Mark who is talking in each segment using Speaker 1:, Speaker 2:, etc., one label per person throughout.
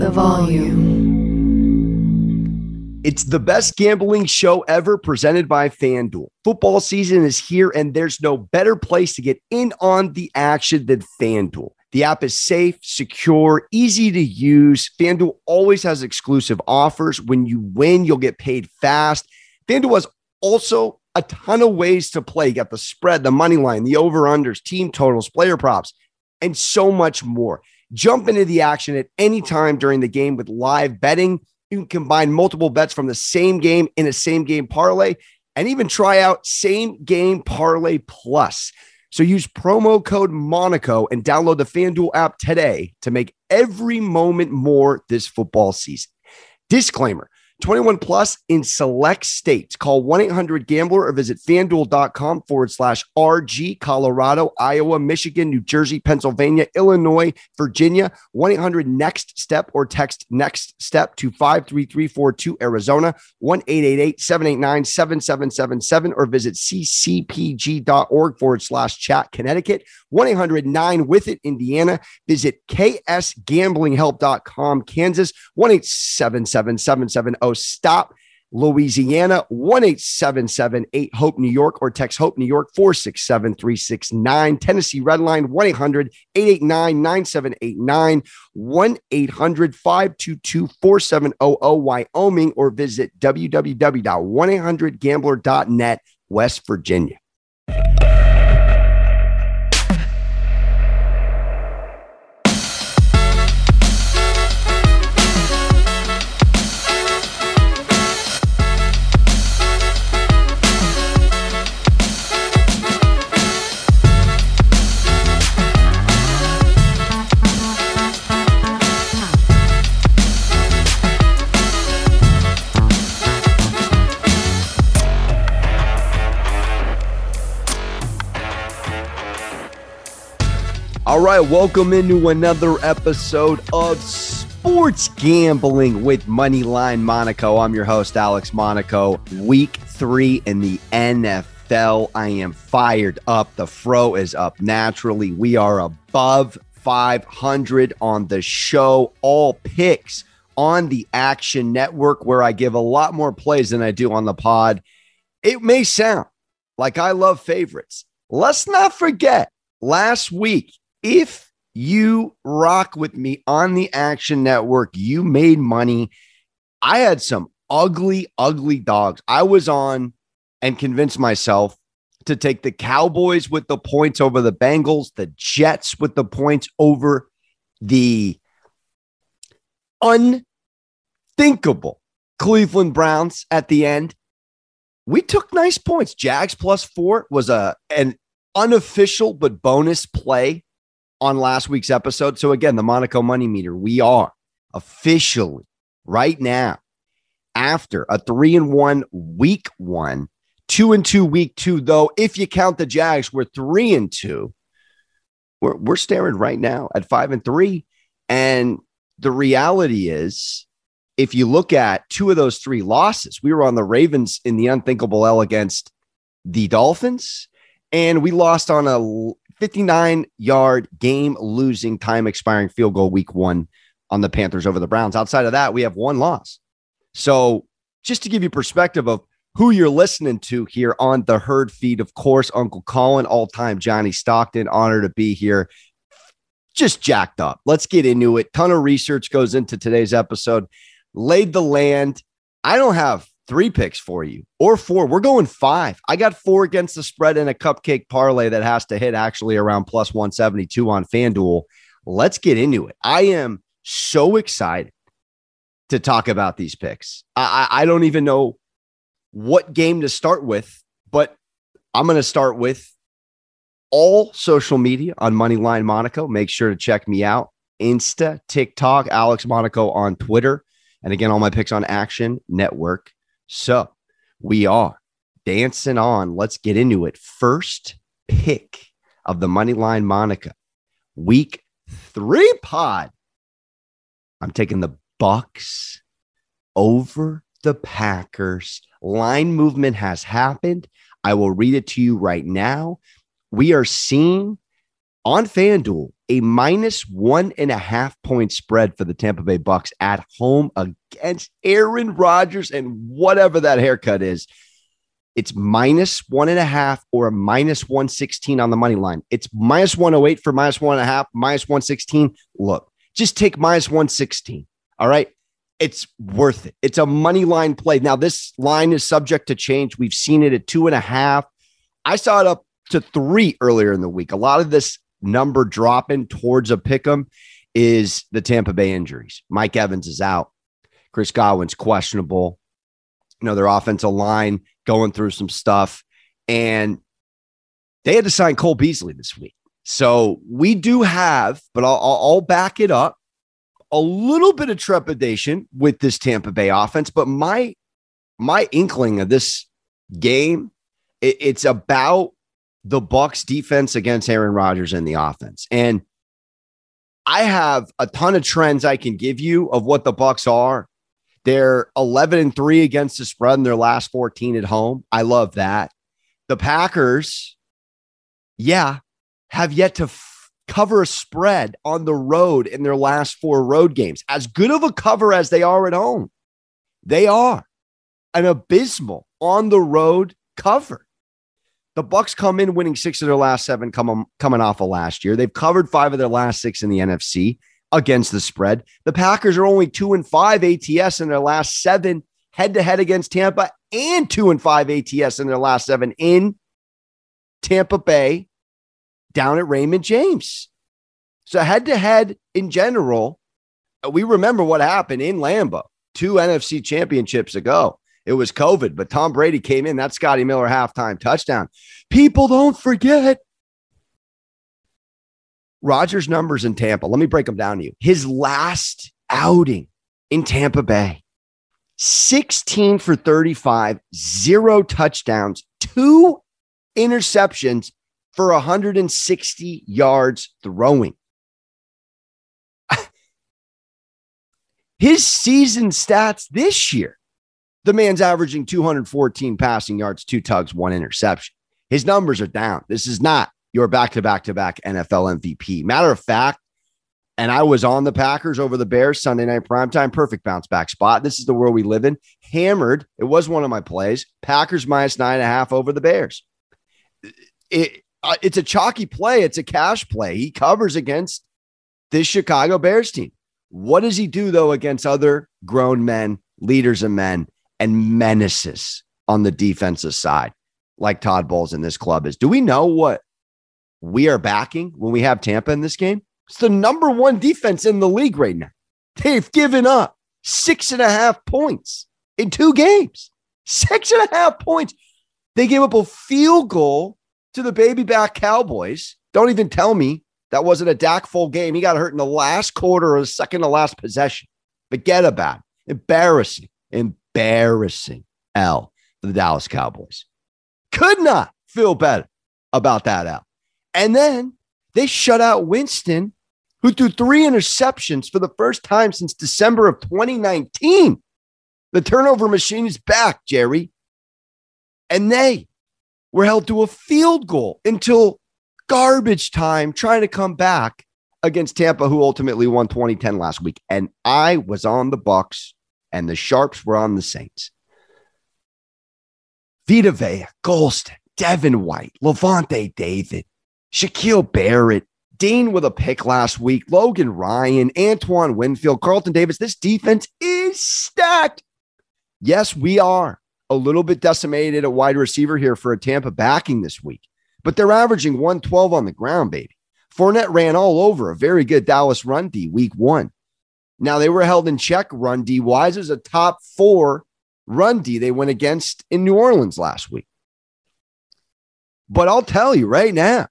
Speaker 1: the volume.
Speaker 2: It's the best gambling show ever presented by FanDuel. Football season is here, and there's no better place to get in on the action than FanDuel. The app is safe, secure, easy to use. FanDuel always has exclusive offers. When you win, you'll get paid fast. FanDuel has also a ton of ways to play. You got the spread, the money line, the over-unders, team totals, player props, and so much more. Jump into the action at any time during the game with live betting you can combine multiple bets from the same game in a same game parlay and even try out same game parlay plus. So use promo code Monaco and download the FanDuel app today to make every moment more this football season. Disclaimer 21 plus in select states. Call 1 800 Gambler or visit fanduel.com forward slash RG, Colorado, Iowa, Michigan, New Jersey, Pennsylvania, Illinois, Virginia, 1 800 Next Step or text Next Step to 53342 Arizona, 1 888 789 7777 or visit ccpg.org forward slash chat Connecticut, 1 800 9 with it Indiana. Visit ksgamblinghelp.com Kansas, 1 877 770 stop Louisiana, 1 877 Hope New York, or text Hope New York 467 369. Tennessee Red Line, 1 800 889 9789, 1 800 522 4700 Wyoming, or visit www.1800gambler.net, West Virginia. All right, welcome into another episode of Sports Gambling with Moneyline Monaco. I'm your host, Alex Monaco. Week three in the NFL. I am fired up. The fro is up naturally. We are above 500 on the show. All picks on the Action Network, where I give a lot more plays than I do on the pod. It may sound like I love favorites. Let's not forget last week if you rock with me on the Action Network, you made money. I had some ugly, ugly dogs. I was on and convinced myself to take the Cowboys with the points over the Bengals, the Jets with the points over the unthinkable Cleveland Browns at the end. We took nice points. Jags plus four was a an unofficial but bonus play on last week's episode. So, again, the Monaco Money Meter, we are officially right now after a three and one week one, two and two week two, though, if you count the Jags, we're three and two. We're, we're staring right now at five and three. And the reality is, if you look at two of those three losses, we were on the Ravens in the unthinkable L against the Dolphins, and we lost on a 59 yard game losing time expiring field goal week one on the Panthers over the Browns. Outside of that, we have one loss. So, just to give you perspective of who you're listening to here on the herd feed, of course, Uncle Colin, all time Johnny Stockton, honor to be here. Just jacked up. Let's get into it. Ton of research goes into today's episode. Laid the land. I don't have three picks for you or four. We're going five. I got four against the spread in a cupcake parlay that has to hit actually around plus 172 on FanDuel. Let's get into it. I am so excited to talk about these picks. I, I don't even know what game to start with, but I'm going to start with all social media on Moneyline Monaco. Make sure to check me out. Insta, TikTok, Alex Monaco on Twitter. And again, all my picks on Action Network. So we are dancing on. Let's get into it. First pick of the money line Monaco, week three pod. I'm taking the Bucks over the Packers. Line movement has happened. I will read it to you right now. We are seeing on FanDuel, a minus one and a half point spread for the Tampa Bay Bucks at home against Aaron Rodgers and whatever that haircut is. It's minus one and a half or a minus 116 on the money line. It's minus 108 for minus one and a half, minus 116. Look, just take minus 116. All right. It's worth it. It's a money line play. Now, this line is subject to change. We've seen it at two and a half. I saw it up to three earlier in the week. A lot of this number dropping towards a pick 'em is the Tampa Bay injuries. Mike Evans is out. Chris Godwin's questionable. You know, their offensive line going through some stuff. And they had to sign Cole Beasley this week. So we do have, but I'll, I'll back it up, a little bit of trepidation with this Tampa Bay offense. But my my inkling of this game, it, it's about the Bucks defense against Aaron Rodgers and the offense. And I have a ton of trends I can give you of what the Bucks are. They're 11 and 3 against the spread in their last 14 at home. I love that. The Packers, yeah, have yet to f- cover a spread on the road in their last four road games. As good of a cover as they are at home, they are an abysmal on the road cover. The Bucks come in winning six of their last seven, come, um, coming off of last year. They've covered five of their last six in the NFC against the spread. The Packers are only two and five ATS in their last seven head to head against Tampa, and two and five ATS in their last seven in Tampa Bay down at Raymond James. So head to head in general, uh, we remember what happened in Lambeau two NFC championships ago. It was COVID, but Tom Brady came in. That Scotty Miller halftime touchdown. People don't forget. Rodgers' numbers in Tampa. Let me break them down to you. His last outing in Tampa Bay 16 for 35, zero touchdowns, two interceptions for 160 yards throwing. His season stats this year the man's averaging 214 passing yards, two tugs, one interception. His numbers are down. This is not your back to back to back NFL MVP. Matter of fact, and I was on the Packers over the Bears Sunday night primetime, perfect bounce back spot. This is the world we live in. Hammered. It was one of my plays. Packers minus nine and a half over the Bears. It, uh, it's a chalky play. It's a cash play. He covers against this Chicago Bears team. What does he do though against other grown men, leaders of men? And menaces on the defensive side, like Todd Bowles in this club is. Do we know what we are backing when we have Tampa in this game? It's the number one defense in the league right now. They've given up six and a half points in two games. Six and a half points. They gave up a field goal to the baby back Cowboys. Don't even tell me that wasn't a Dak full game. He got hurt in the last quarter or the second to last possession. Forget about it. Embarrassing. Embarrassing embarrassing L for the Dallas Cowboys. Could not feel better about that L. And then they shut out Winston, who threw three interceptions for the first time since December of 2019. The turnover machine is back, Jerry. And they were held to a field goal until garbage time trying to come back against Tampa, who ultimately won 2010 last week. And I was on the Bucks and the Sharps were on the Saints. Vita Vea, Gholston, Devin White, Lavonte David, Shaquille Barrett, Dean with a pick last week, Logan Ryan, Antoine Winfield, Carlton Davis. This defense is stacked. Yes, we are a little bit decimated at wide receiver here for a Tampa backing this week, but they're averaging 112 on the ground, baby. Fournette ran all over a very good Dallas run D week one. Now they were held in check run D wise as a top four run D they went against in New Orleans last week. But I'll tell you right now,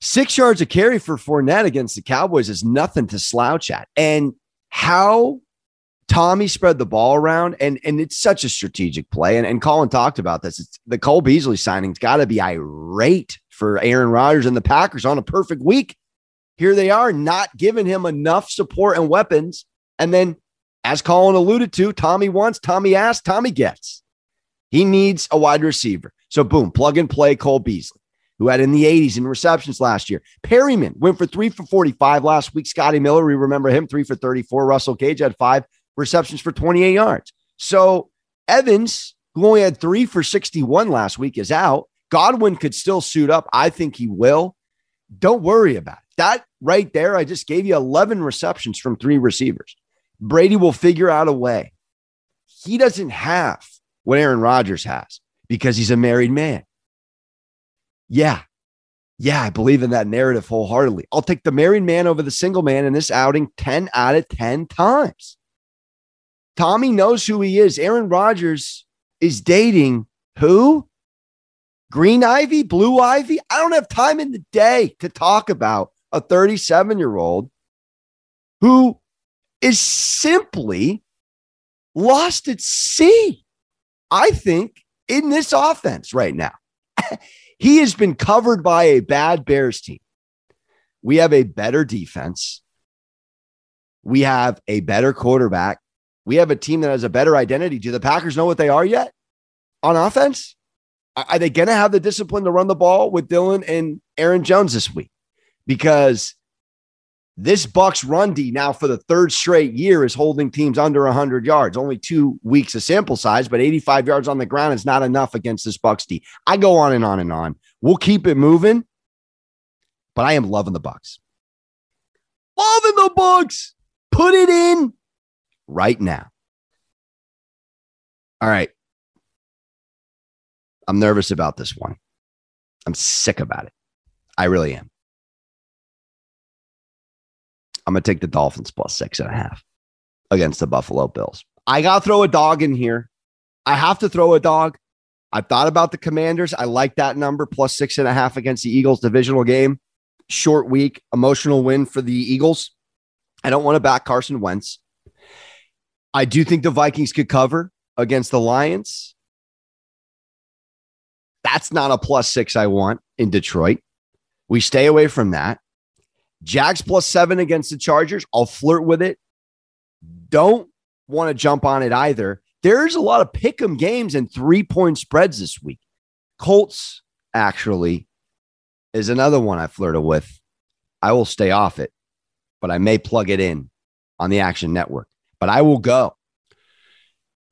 Speaker 2: six yards of carry for Fournette against the Cowboys is nothing to slouch at. And how Tommy spread the ball around, and, and it's such a strategic play. And, and Colin talked about this. It's, the Cole Beasley signing's got to be irate for Aaron Rodgers and the Packers on a perfect week here they are not giving him enough support and weapons. And then, as Colin alluded to, Tommy wants, Tommy asks, Tommy gets. He needs a wide receiver. So, boom, plug and play Cole Beasley. who had in the 80s in receptions last year. Perriman went for three for 45 last week. Scotty Miller, we remember him, three for 34. Russell Gage had five receptions for 28 yards. So Evans, who only had three for 61 last week, is out. Godwin could still suit up. I think he will. Don't worry about it. That right there, I just gave you 11 receptions from three receivers. Brady will figure out a way. He doesn't have what Aaron Rodgers has because he's a married man. Yeah. Yeah, I believe in that narrative wholeheartedly. I'll take the married man over the single man in this outing 10 out of 10 times. Tommy knows who he is. Aaron Rodgers is dating who? Green Ivy, Blue Ivy. I don't have time in the day to talk about a 37 year old who is simply lost at sea. I think in this offense right now. he has been covered by a bad Bears team. We have a better defense. We have a better quarterback. We have a team that has a better identity. Do the Packers know what they are yet on offense? Are they going to have the discipline to run the ball with Dillon and Aaron Jones this week? Because this Bucks run D now for the third straight year is holding teams under 100 yards. Only two weeks of sample size, but 85 yards on the ground is not enough against this Bucks D. I go on and on and on. We'll keep it moving, but I am loving the Bucks. Loving the Bucks. Put it in right now. All right. I'm nervous about this one. I'm sick about it. I really am. I'm going to take the Dolphins plus six and a half against the Buffalo Bills. I got to throw a dog in here. I have to throw a dog. I thought about the Commanders. I like that number plus six and a half against the Eagles divisional game. Short week, emotional win for the Eagles. I don't want to back Carson Wentz. I do think the Vikings could cover against the Lions. That's not a plus six I want in Detroit. We stay away from that. Jags plus seven against the Chargers. I'll flirt with it. Don't want to jump on it either. There's a lot of pick 'em games and three point spreads this week. Colts actually is another one I flirted with. I will stay off it, but I may plug it in on the Action Network. But I will go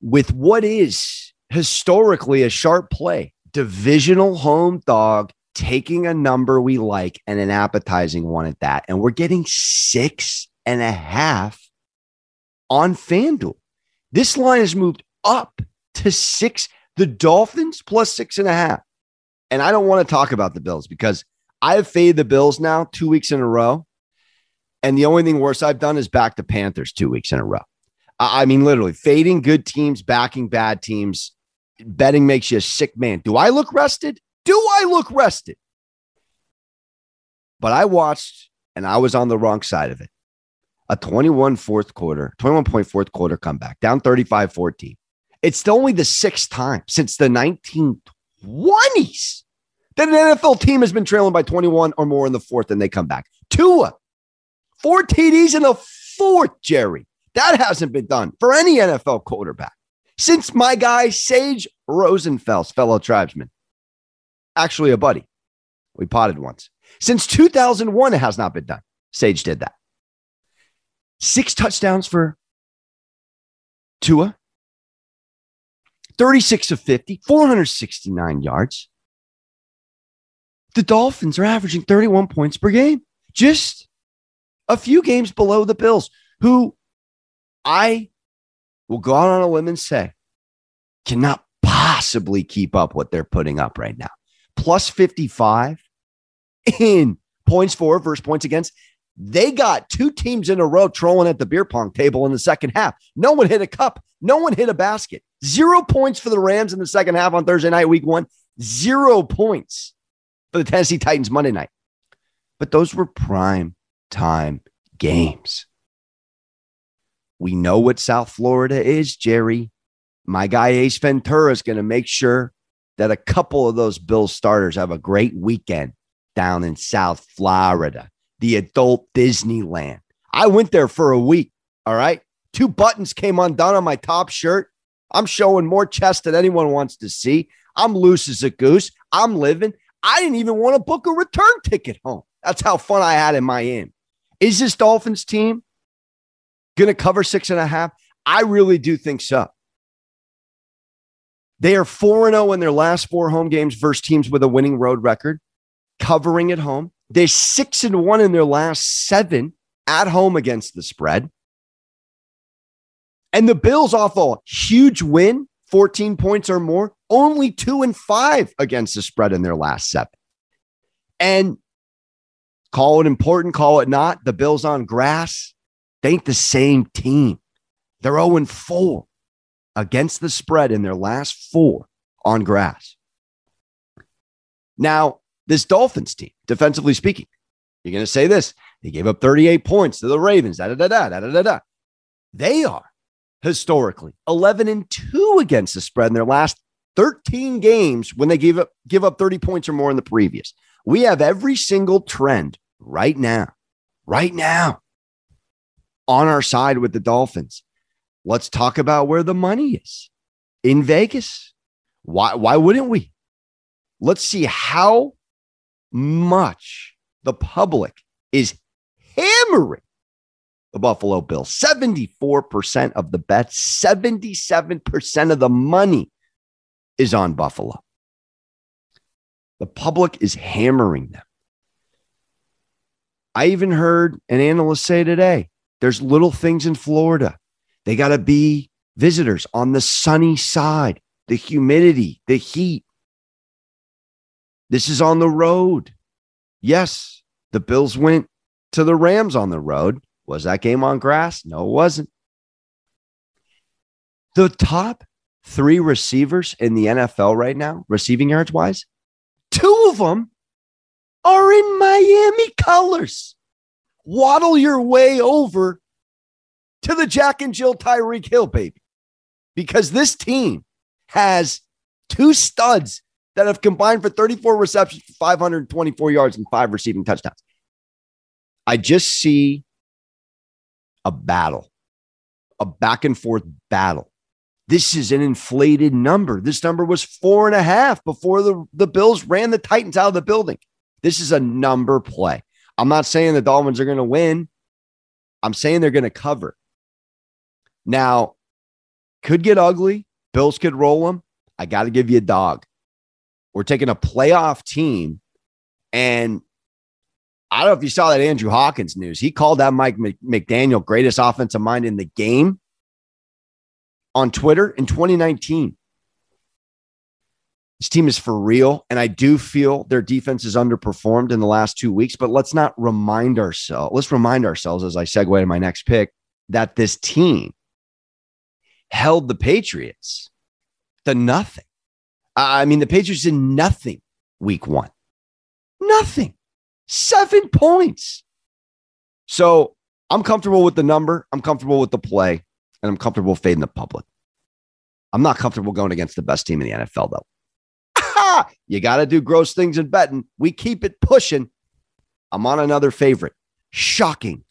Speaker 2: with what is historically a sharp play divisional home dog taking a number we like and an appetizing one at that. And we're getting six and a half on FanDuel. This line has moved up to six. The Dolphins plus six and a half. And I don't want to talk about the Bills because I have faded the Bills now two weeks in a row. And the only thing worse I've done is back the Panthers two weeks in a row. I mean, literally fading good teams, backing bad teams. Betting makes you a sick man. Do I look rested? Do I look rested? But I watched and I was on the wrong side of it. A 21 fourth quarter, 21 point fourth quarter comeback, down 35 14. It's only the sixth time since the 1920s that an NFL team has been trailing by 21 or more in the fourth and they come back. Tua, four TDs in the fourth, Jerry. That hasn't been done for any NFL quarterback since my guy Sage Rosenfels, fellow tribesman actually a buddy. We potted once. Since 2001, it has not been done. Sage did that. Six touchdowns for Tua, 36 of 50, 469 yards. The Dolphins are averaging 31 points per game, just a few games below the Bills, who I will go out on a limb and say cannot possibly keep up what they're putting up right now plus 55 in points for versus points against. They got two teams in a row trolling at the beer pong table in the second half. No one hit a cup. No one hit a basket. Zero points for the Rams in the second half on Thursday night, week one. Zero points for the Tennessee Titans Monday night. But those were prime time games. We know what South Florida is, Jerry. My guy Ace Ventura is going to make sure that a couple of those Bills starters have a great weekend down in South Florida, the adult Disneyland. I went there for a week. All right. Two buttons came undone on my top shirt. I'm showing more chest than anyone wants to see. I'm loose as a goose. I'm living. I didn't even want to book a return ticket home. That's how fun I had in Miami. Is this Dolphins team going to cover six and a half? I really do think so. They are 4 0 in their last four home games versus teams with a winning road record, covering at home. They're 6 and 1 in their last seven at home against the spread. And the Bills off a huge win, 14 points or more, only 2 and 5 against the spread in their last seven. And call it important, call it not, the Bills on grass, they ain't the same team. They're 0 4 against the spread in their last four on grass. Now, this Dolphins team, defensively speaking, you're going to say this. They gave up 38 points to the Ravens. Da, da, da, da, da, da, da. They are historically 11 and 2 against the spread in their last 13 games when they give up give up 30 points or more in the previous. We have every single trend right now. Right now on our side with the Dolphins. Let's talk about where the money is in Vegas. Why, why wouldn't we? Let's see how much the public is hammering the Buffalo Bills. 74% of the bets, 77% of the money is on Buffalo. The public is hammering them. I even heard an analyst say today there's little things in Florida they got to be visitors on the sunny side, the humidity, the heat. This is on the road. Yes, the Bills went to the Rams on the road. Was that game on grass? No, it wasn't. The top three receivers in the NFL right now, receiving yards wise, two of them are in Miami colors. Waddle your way over to the Jack and Jill Tyreek Hill, baby. Because this team has two studs that have combined for 34 receptions, 524 yards, and five receiving touchdowns. I just see a battle, a back and forth battle. This is an inflated number. This number was four and a half before the, the Bills ran the Titans out of the building. This is a number play. I'm not saying the Dolphins are going to win. I'm saying they're going to cover. Now, could get ugly. Bills could roll them. I got to give you a dog. We're taking a playoff team. And I don't know if you saw that Andrew Hawkins news. He called that Mike McDaniel greatest offensive mind in the game on Twitter in 2019. This team is for real. And I do feel their defense is underperformed in the last two weeks, but let's not remind ourselves, let's remind ourselves as I segue to my next pick that this team held the Patriots to nothing. I mean, the Patriots did nothing week one. Nothing. Seven points. So I'm comfortable with the number. I'm comfortable with the play, and I'm comfortable fading the public. I'm not comfortable going against the best team in the NFL, though. You got to do gross things in betting. We keep it pushing. I'm on another favorite. Shocking,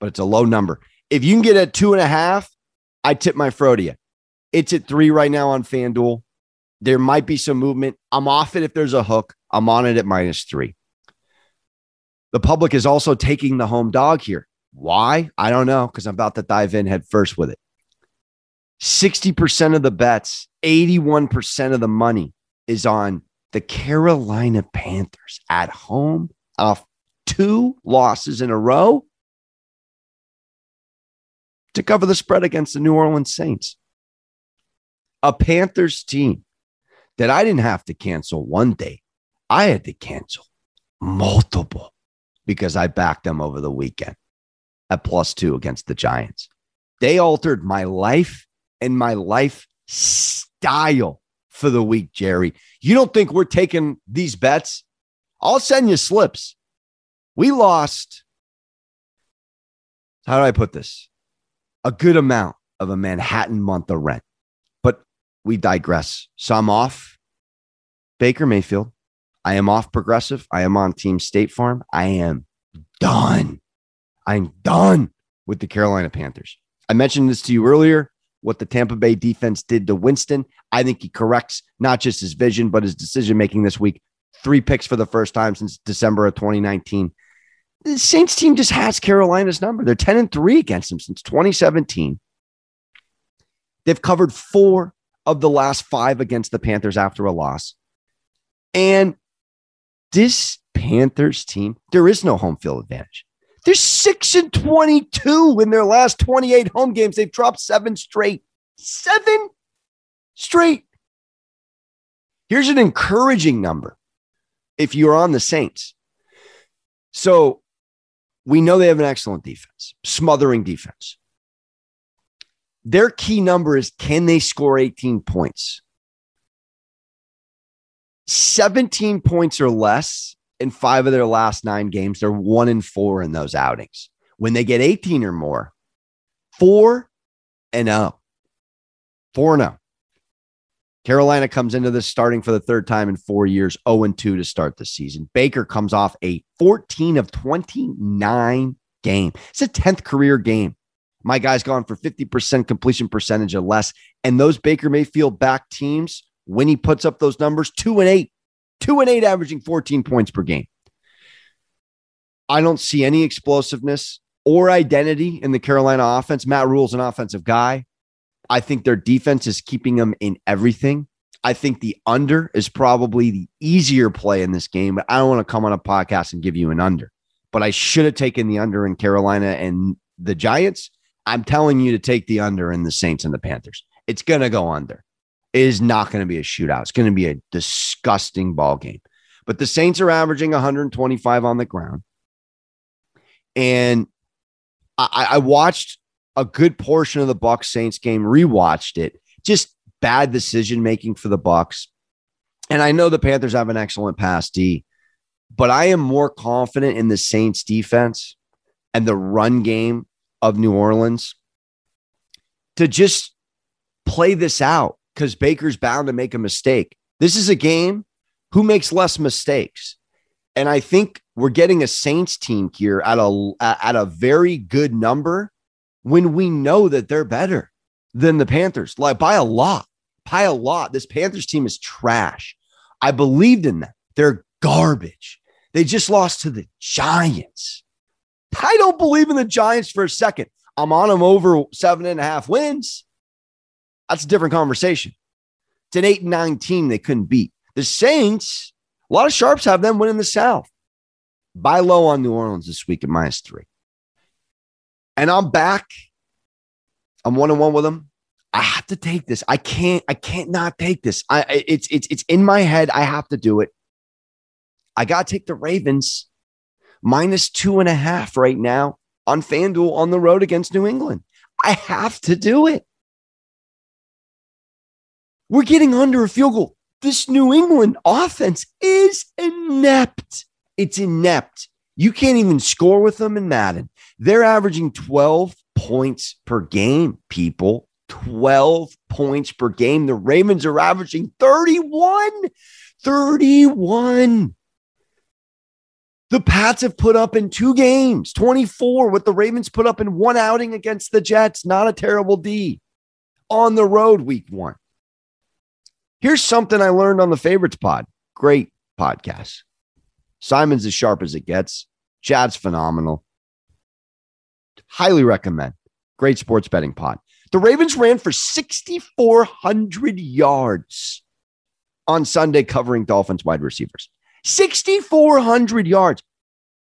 Speaker 2: but it's a low number. If you can get a two and a half, I tip my fro to you. It's at three right now on FanDuel. There might be some movement. I'm off it if there's a hook. I'm on it at minus three. The public is also taking the home dog here. Why? I don't know because I'm about to dive in head first with it. 60% of the bets, 81% of the money is on the Carolina Panthers at home off two losses in a row to cover the spread against the New Orleans Saints. A Panthers team that I didn't have to cancel one day. I had to cancel multiple because I backed them over the weekend at plus two against the Giants. They altered my life and my life style for the week, Jerry. You don't think we're taking these bets? I'll send you slips. We lost. How do I put this? a good amount of a Manhattan month of rent. But we digress. So I'm off Baker Mayfield. I am off Progressive. I am on Team State Farm. I am done. I'm done with the Carolina Panthers. I mentioned this to you earlier what the Tampa Bay defense did to Winston. I think he corrects not just his vision, but his decision making this week. three picks for the first time since December of 2019. The Saints team just has Carolina's number. They're 10 and 3 against them since 2017. They've covered four of the last five against the Panthers after a loss. And this Panthers team, there is no home field advantage. They're 6 and 22 in their last 28 home games. They've dropped seven straight. Seven straight. Here's an encouraging number if you're on the Saints. So we know they have an excellent defense, smothering defense. Their key number is can they score 18 points? 17 points or less in five of their last nine games. They're one and four in those outings. When they get 18 or more, four and oh. Four and oh. Carolina comes into this starting for the third time in four years, 0 and 2 to start the season. Baker comes off a 14 of 29 game. It's a 10th career game. My guy's gone for 50% completion percentage or less. And those Baker Mayfield back teams, when he puts up those numbers, two and eight, two and eight, averaging 14 points per game. I don't see any explosiveness or identity in the Carolina offense. Matt Rhule's an offensive guy. I think their defense is keeping them in everything. I think the under is probably the easier play in this game, but I don't want to come on a podcast and give you an under. But I should have taken the under in Carolina and the Giants. I'm telling you to take the under in the Saints and the Panthers. It's going to go under. Is not going to be a shootout. It's going to be a disgusting ball game. But the Saints are averaging 125 on the ground. And I, I watched a good portion of the Bucks Saints game, rewatched it. Just bad decision making for the Bucks. And I know the Panthers have an excellent pass D, but I am more confident in the Saints defense and the run game of New Orleans to just play this out because Baker's bound to make a mistake. This is a game who makes less mistakes. And I think we're getting a Saints team here at a at a very good number when we know that they're better than the Panthers, like by a lot, by a lot. This Panthers team is trash. I believed in them. They're garbage. They just lost to the Giants. I don't believe in the Giants for a second. I'm on them over seven and a half wins. That's a different conversation. It's an eight and nine team they couldn't beat. The Saints, a lot of sharps have them winning the South. Buy low on New Orleans this week at minus three and I'm back. I'm one on one with them. I have to take this. I can't. I can't not take this. I it's it's it's in my head. I have to do it. I got to take the Ravens minus two and a half right now on FanDuel on the road against New England. I have to do it. We're getting under a field goal. This New England offense is inept. It's inept. You can't even score with them in Madden. They're averaging 12 points per game, people. 12 points per game. The Ravens are averaging 31. 31. The Pats have put up in two games, 24, what the Ravens put up in one outing against the Jets. Not a terrible D on the road week one. Here's something I learned on the Favorites Pod. Great podcast. Simon's as sharp as it gets. Chad's phenomenal. Highly recommend. Great sports betting pod. The Ravens ran for 6,400 yards on Sunday covering Dolphins wide receivers. 6,400 yards.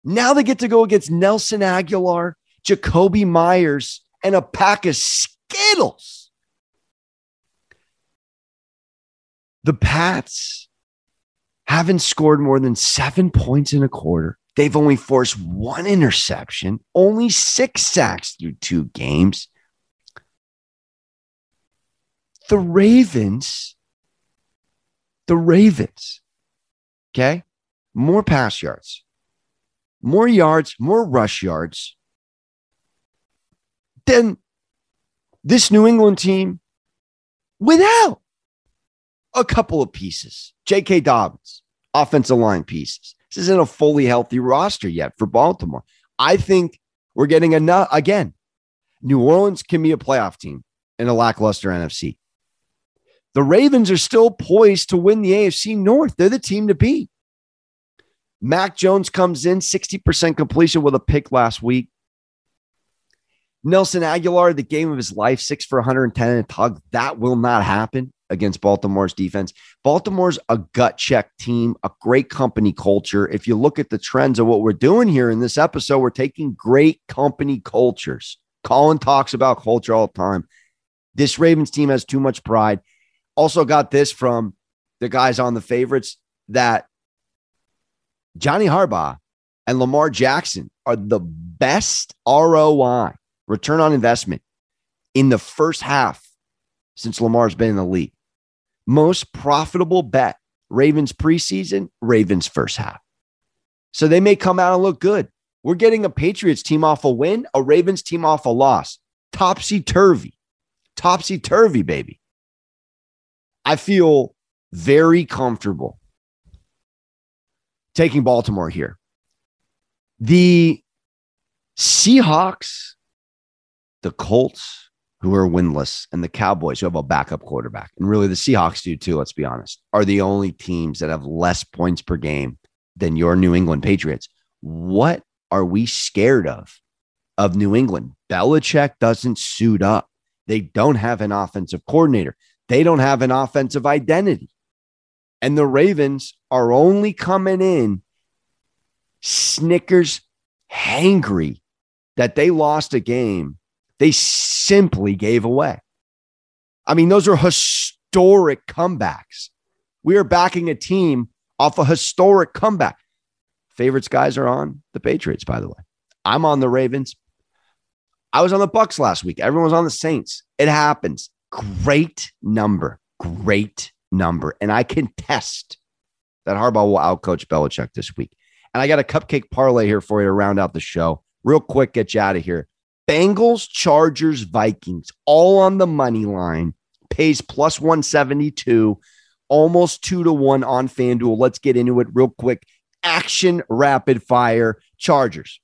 Speaker 2: Now they get to go against Nelson Agholor, Jakobi Meyers, and a pack of Skittles. The Pats haven't scored more than seven points in a quarter. They've only forced one interception, only six sacks through two games. The Ravens, the Ravens, okay, more pass yards, more yards, more rush yards than this New England team without a couple of pieces. J.K. Dobbins, offensive line pieces. This isn't a fully healthy roster yet for Baltimore. I think we're getting enough. Again, New Orleans can be a playoff team in a lackluster NFC. The Ravens are still poised to win the AFC North. They're the team to beat. Mac Jones comes in 60% completion with a pick last week. Nelson Agholor, the game of his life, six for 110 and a tug. That will not happen against Baltimore's defense. Baltimore's a gut check team, a great company culture. If you look at the trends of what we're doing here in this episode, we're taking great company cultures. Colin talks about culture all the time. This Ravens team has too much pride. Also, got this from the guys on the favorites that Johnny Harbaugh and Lamar Jackson are the best ROI, return on investment, in the first half since Lamar's been in the league. Most profitable bet, Ravens preseason, Ravens first half. So they may come out and look good. We're getting a Patriots team off a win, a Ravens team off a loss. Topsy turvy. Topsy turvy, baby. I feel very comfortable taking Baltimore here. The Seahawks, the Colts, who are winless, and the Cowboys, who have a backup quarterback, and really the Seahawks do too, let's be honest, are the only teams that have less points per game than your New England Patriots. What are we scared of? Of New England. Belichick doesn't suit up. They don't have an offensive coordinator. They don't have an offensive identity. And the Ravens are only coming in Snickers hangry that they lost a game they simply gave away. I mean, those are historic comebacks. We are backing a team off a historic comeback. Favorites guys are on the Patriots, by the way. I'm on the Ravens. I was on the Bucks last week. Everyone was on the Saints. It happens. Great number. Great number. And I contest that Harbaugh will outcoach Belichick this week. And I got a cupcake parlay here for you to round out the show. Real quick, get you out of here. Bengals, Chargers, Vikings, all on the money line, pays plus 172, almost two to one on FanDuel. Let's get into it real quick. Action rapid fire Chargers.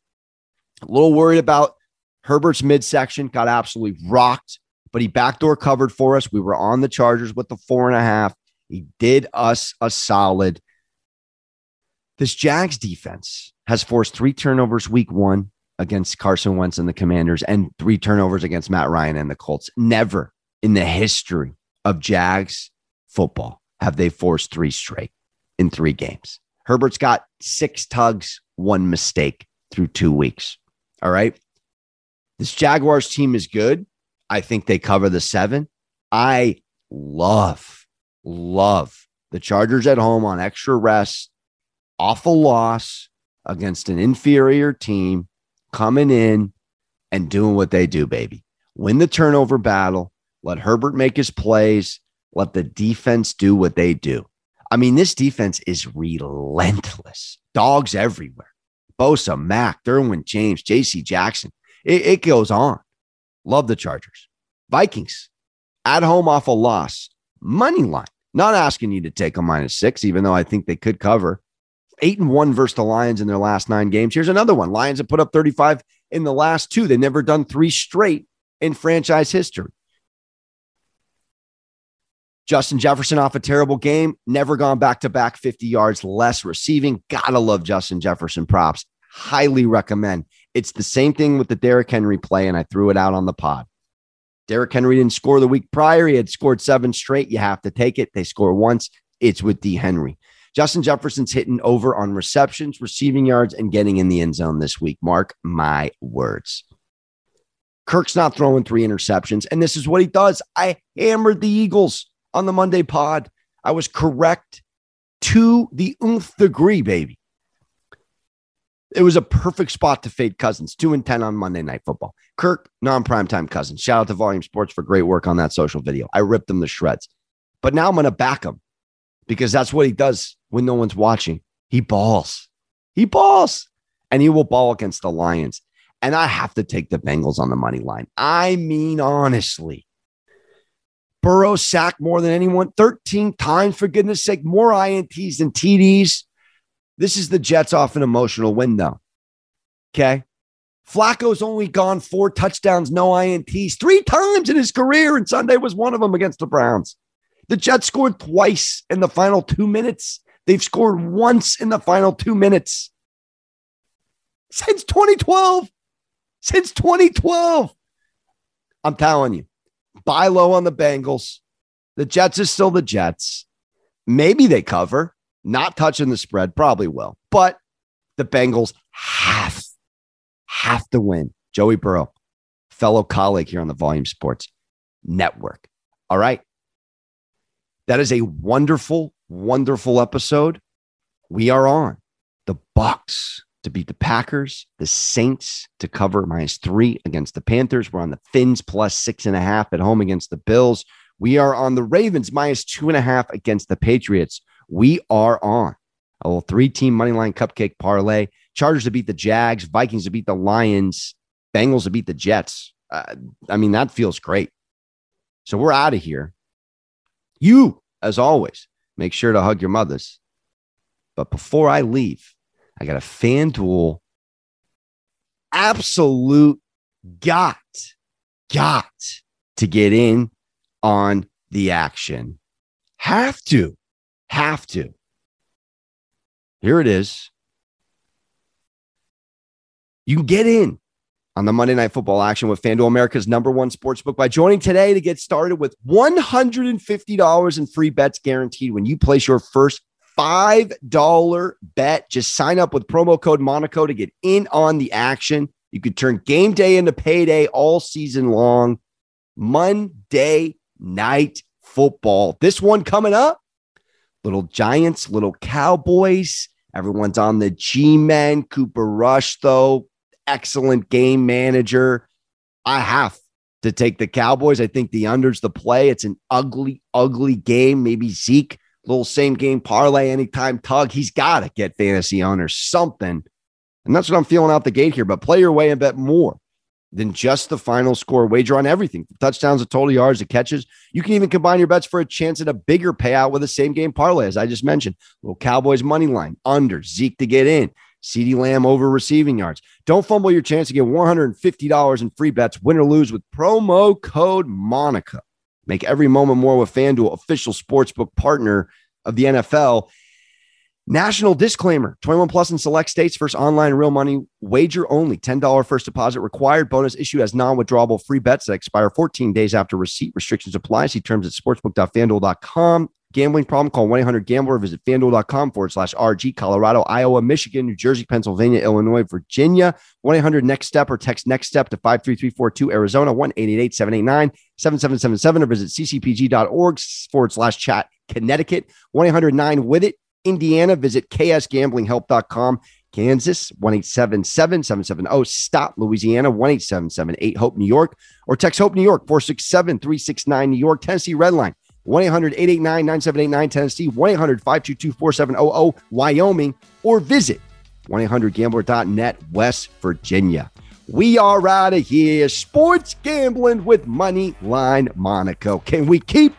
Speaker 2: A little worried about Herbert's midsection, got absolutely rocked but he backdoor covered for us. We were on the Chargers with the four and a half. He did us a solid. This Jags defense has forced three turnovers week one against Carson Wentz and the Commanders, and three turnovers against Matt Ryan and the Colts. Never in the history of Jags football have they forced three straight in three games. Herbert's got six tugs, one mistake through two weeks. All right. This Jaguars team is good. I think they cover the seven. I love, love the Chargers at home on extra rest, awful loss against an inferior team coming in and doing what they do, baby. Win the turnover battle. Let Herbert make his plays. Let the defense do what they do. I mean, this defense is relentless. Dogs everywhere. Bosa, Mack, Derwin James, JC Jackson. It, it goes on. Love the Chargers. Vikings at home off a loss. Money line. Not asking you to take a minus six, even though I think they could cover. Eight and one versus the Lions in their last nine games. Here's another one. Lions have put up 35 in the last two. They've never done three straight in franchise history. Justin Jefferson off a terrible game, never gone back to back 50 yards less receiving. Gotta love Justin Jefferson props. Highly recommend. It's the same thing with the Derrick Henry play, and I threw it out on the pod. Derrick Henry didn't score the week prior. He had scored seven straight. You have to take it. They score once. It's with D. Henry. Justin Jefferson's hitting over on receptions, receiving yards, and getting in the end zone this week. Mark my words. Kirk's not throwing three interceptions, and this is what he does. I hammered the Eagles on the Monday pod. I was correct to the nth degree, baby. It was a perfect spot to fade Cousins, two and 10 on Monday Night Football. Kirk, non primetime Cousins. Shout out to Volume Sports for great work on that social video. I ripped them to shreds. But now I'm going to back him because that's what he does when no one's watching. He balls. He balls. And he will ball against the Lions. And I have to take the Bengals on the money line. I mean, honestly. Burrow sacked more than anyone, 13 times, for goodness sake, more INTs than TDs. This is the Jets off an emotional window. Okay. Flacco's only gone four touchdowns, no INTs, three times in his career, and Sunday was one of them against the Browns. The Jets scored twice in the final two minutes. They've scored once in the final two minutes since 2012. Since 2012. I'm telling you, buy low on the Bengals. The Jets is still the Jets. Maybe they cover, not touching the spread, probably will. But the Bengals have, have to win. Joey Burrow, fellow colleague here on the Volume Sports Network. All right. That is a wonderful, wonderful episode. We are on the Bucs to beat the Packers, the Saints to cover minus three against the Panthers. We're on the Fins plus six and a half at home against the Bills. We are on the Ravens minus two and a half against the Patriots. We are on a little three team money line cupcake parlay. Chargers to beat the Jags, Vikings to beat the Lions, Bengals to beat the Jets. Uh, I mean, that feels great. So we're out of here. You, as always, make sure to hug your mothers. But before I leave, I got a fan FanDuel absolute got, got to get in on the action. Have to, have to. Here it is. You can get in on the Monday Night Football action with FanDuel America's number one sports book by joining today to get started with $150 in free bets guaranteed when you place your first $5 bet. Just sign up with promo code Monaco to get in on the action. You could turn game day into payday all season long. Monday Night Football. This one coming up. Little Giants, little Cowboys. Everyone's on the G Men. Cooper Rush, though, excellent game manager. I have to take the Cowboys. I think the under's the play. It's an ugly, ugly game. Maybe Zeke, little same game parlay anytime tug. He's got to get fantasy owners something. And that's what I'm feeling out the gate here. But play your way and bet more than just the final score. Wager on everything touchdowns, the total yards, the catches. You can even combine your bets for a chance at a bigger payout with a same game parlay, as I just mentioned. Little Cowboys money line under Zeke to get in. CeeDee Lamb over receiving yards. Don't fumble your chance to get $150 in free bets, win or lose with promo code Monaco. Make every moment more with FanDuel, official sportsbook partner of the NFL. National disclaimer 21 plus in select states, first online real money wager only. $10 first deposit required. Bonus issue as non withdrawable free bets that expire 14 days after receipt. Restrictions apply. See terms at sportsbook.fanduel.com. Gambling problem? Call 1 800 Gambler. Visit fanduel.com forward slash RG. Colorado, Iowa, Michigan, New Jersey, Pennsylvania, Illinois, Virginia. 1 800 Next Step or text Next Step to 53342 Arizona. 1 888 789 7777 or visit ccpg.org forward slash chat Connecticut. 1 800 9 with it. Indiana. Visit ksgamblinghelp.com. Kansas, 1 770 Stop. Louisiana, 1 8 Hope, New York. Or text Hope, New York, 467 369 New York. Tennessee Redline. 1 800 889 9789 Tennessee, 1 800 522 4700 Wyoming, or visit 1 800 gambler.net West Virginia. We are out of here. Sports gambling with Money Line Monaco. Can we keep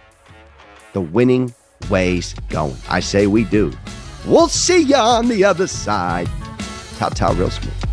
Speaker 2: the winning ways going? I say we do. We'll see you on the other side. Tao real smooth.